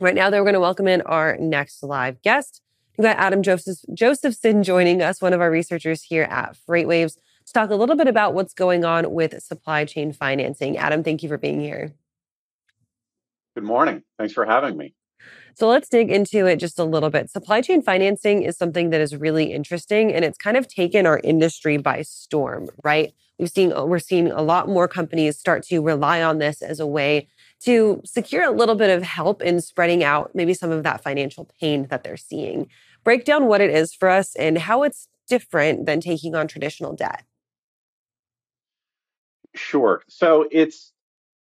Right now, though, we're going to welcome in our next live guest. We've got Adam Joseph, Josephson joining us, one of our researchers here at FreightWaves, to talk a little bit about what's going on with supply chain financing. Adam, thank you for being here. Good morning. Thanks for having me. So let's dig into it just a little bit. Supply chain financing is something that is really interesting and it's kind of taken our industry by storm, right? We've seen we're seeing a lot more companies start to rely on this as a way to secure a little bit of help in spreading out maybe some of that financial pain that they're seeing. Break down what it is for us and how it's different than taking on traditional debt. Sure. So it's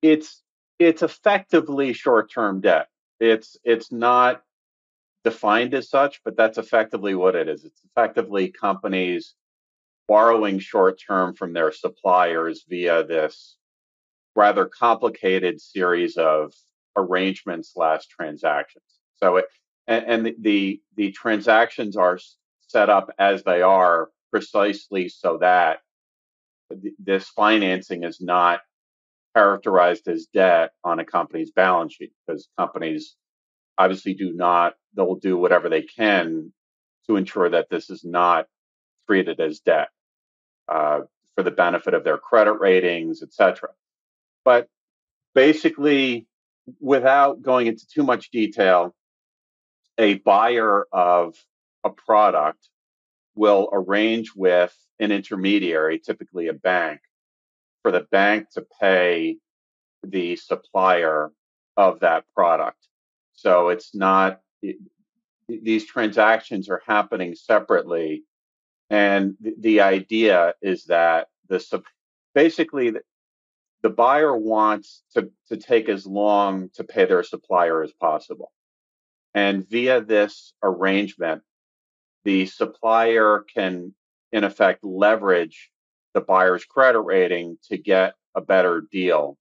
it's it's effectively short-term debt. It's it's not defined as such, but that's effectively what it is. It's effectively companies borrowing short term from their suppliers via this rather complicated series of arrangements slash transactions. So it and, and the the transactions are set up as they are precisely so that this financing is not characterized as debt on a company's balance sheet because companies obviously do not they'll do whatever they can to ensure that this is not treated as debt uh, for the benefit of their credit ratings etc but basically without going into too much detail a buyer of a product will arrange with an intermediary typically a bank for the bank to pay the supplier of that product. So it's not, it, these transactions are happening separately. And the, the idea is that the basically the, buyer wants to, to take as long to pay their supplier as possible. And via this arrangement, the supplier can, in effect, leverage the buyer's credit rating to get a better deal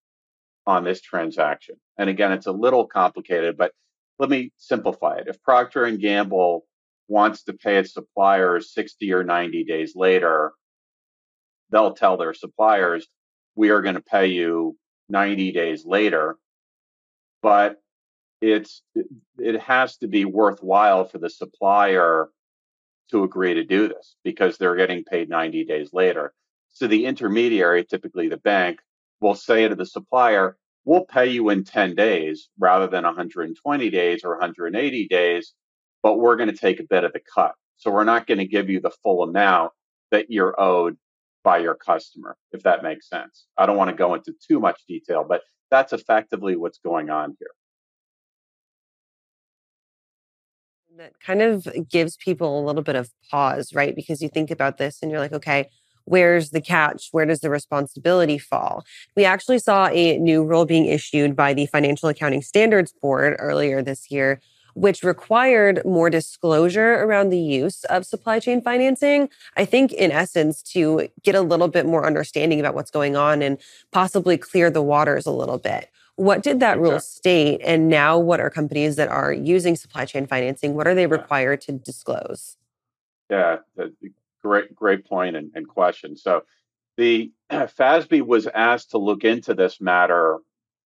on this transaction. And again, it's a little complicated, but let me simplify it. If Procter and Gamble wants to pay its suppliers 60 or 90 days later, they'll tell their suppliers, we are going to pay you 90 days later. But it's it has to be worthwhile for the supplier to agree to do this because they're getting paid 90 days later. So the intermediary, typically the bank, will say to the supplier, we'll pay you in 10 days rather than 120 days or 180 days, but we're going to take a bit of the cut. So we're not going to give you the full amount that you're owed by your customer, if that makes sense. I don't want to go into too much detail, but that's effectively what's going on here. That kind of gives people a little bit of pause, right? Because you think about this and you're like, okay, where's the catch? Where does the responsibility fall? We actually saw a new rule being issued by the Financial Accounting Standards Board earlier this year, which required more disclosure around the use of supply chain financing. I think, in essence, to get a little bit more understanding about what's going on and possibly clear the waters a little bit. What did that rule state? And now, what are companies that are using supply chain financing? What are they required to disclose? Yeah, great, great point and, and question. So the FASB was asked to look into this matter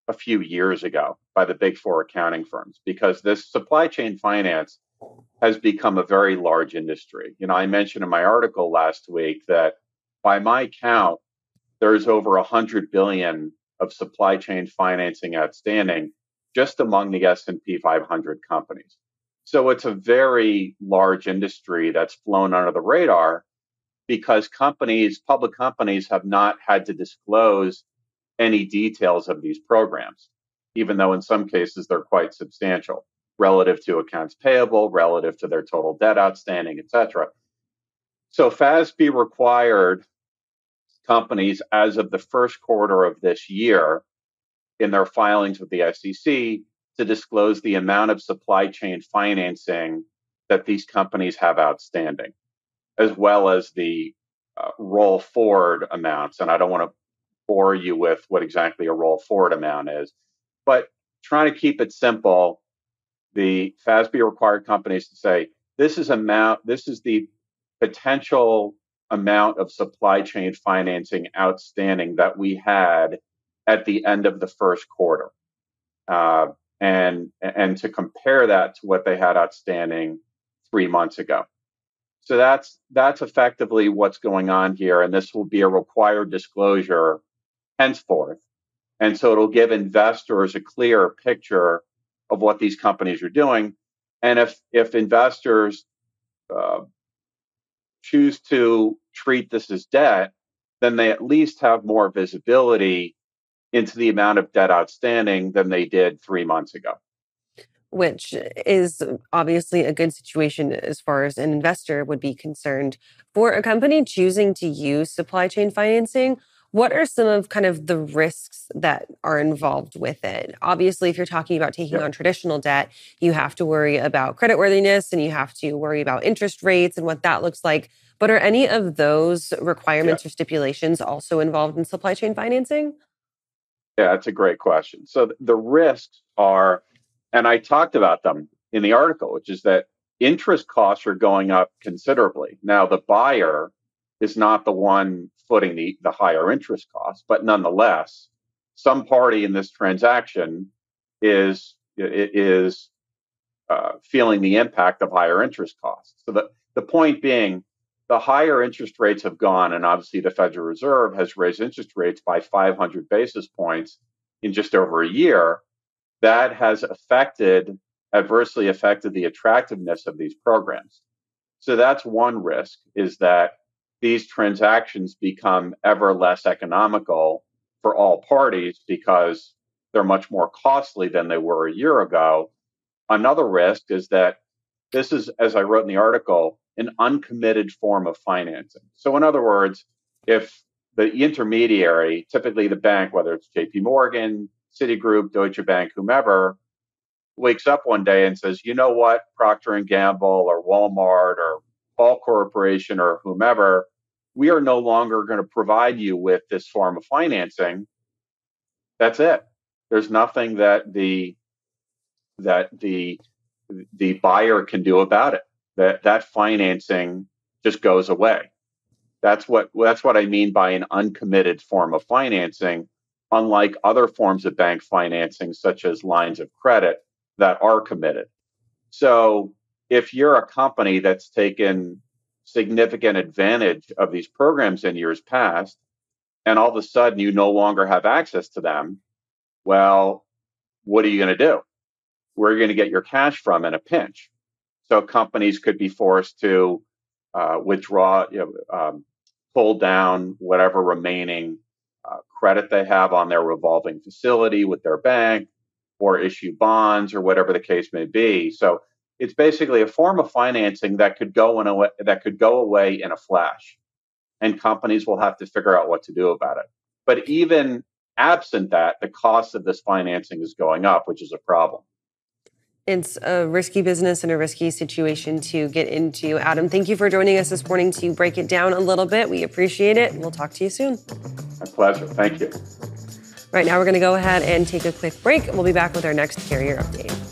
a few years ago by the big four accounting firms because this supply chain finance has become a very large industry. You know, I mentioned in my article last week that by my count, there's over a hundred billion of supply chain financing outstanding just among the S&P 500 companies. So it's a very large industry that's flown under the radar because companies, public companies, have not had to disclose any details of these programs, even though in some cases they're quite substantial relative to accounts payable, relative to their total debt outstanding, etc. So FASB required companies as of the first quarter of this year in their filings with the SEC to disclose the amount of supply chain financing that these companies have outstanding as well as the uh, roll forward amounts. And I don't want to bore you with what exactly a roll forward amount is, but trying to keep it simple, the FASB required companies to say this is amount, this is the potential amount of supply chain financing outstanding that we had at the end of the first quarter. Uh, and and to compare that to what they had outstanding three months ago. So that's that's effectively what's going on here, and this will be a required disclosure henceforth. And so it'll give investors a clear picture of what these companies are doing. And if if investors uh, choose to treat this as debt, then they at least have more visibility into the amount of debt outstanding than they did three months ago. Which is obviously a good situation as far as an investor would be concerned. For a company choosing to use supply chain financing, what are some of kind of the risks that are involved with it? Obviously, if you're talking about taking on traditional debt, you have to worry about creditworthiness and you have to worry about interest rates and what that looks like. But are any of those requirements or stipulations also involved in supply chain financing? Yeah, that's a great question. So the risks are, and I talked about them in the article, which is that interest costs are going up considerably. Now, the buyer is not the one footing the, the higher interest costs, but nonetheless, some party in this transaction is is uh, feeling the impact of higher interest costs. So the, the point being, the higher interest rates have gone, and obviously the Federal Reserve has raised interest rates by 500 basis points in just over a year. That has affected, adversely affected the attractiveness of these programs. So that's one risk is that these transactions become ever less economical for all parties because they're much more costly than they were a year ago. Another risk is that this is, as I wrote in the article, an uncommitted form of financing. So, in other words, if the intermediary, typically the bank, whether it's JP Morgan, Citigroup, Deutsche Bank, whomever, wakes up one day and says, you know what, Procter and Gamble or Walmart or Ball Corporation or whomever, we are no longer going to provide you with this form of financing. That's it. There's nothing that the that the the buyer can do about it. That that financing just goes away. That's what that's what I mean by an uncommitted form of financing, unlike other forms of bank financing such as lines of credit that are committed. So if you're a company that's taken significant advantage of these programs in years past, and all of a sudden you no longer have access to them, well, what are you going to do? Where are you going to get your cash from in a pinch? So companies could be forced to uh, withdraw, you know, um, pull down whatever remaining uh, credit they have on their revolving facility with their bank, or issue bonds, or whatever the case may be. So it's basically a form of financing that could go in a way, that could go away in a flash, and companies will have to figure out what to do about it. But even absent that, the cost of this financing is going up, which is a problem. It's a risky business and a risky situation to get into. Adam, thank you for joining us this morning to break it down a little bit. We appreciate it. We'll talk to you soon. My pleasure. Thank you. Right now, we're going to go ahead and take a quick break. We'll be back with our next carrier update.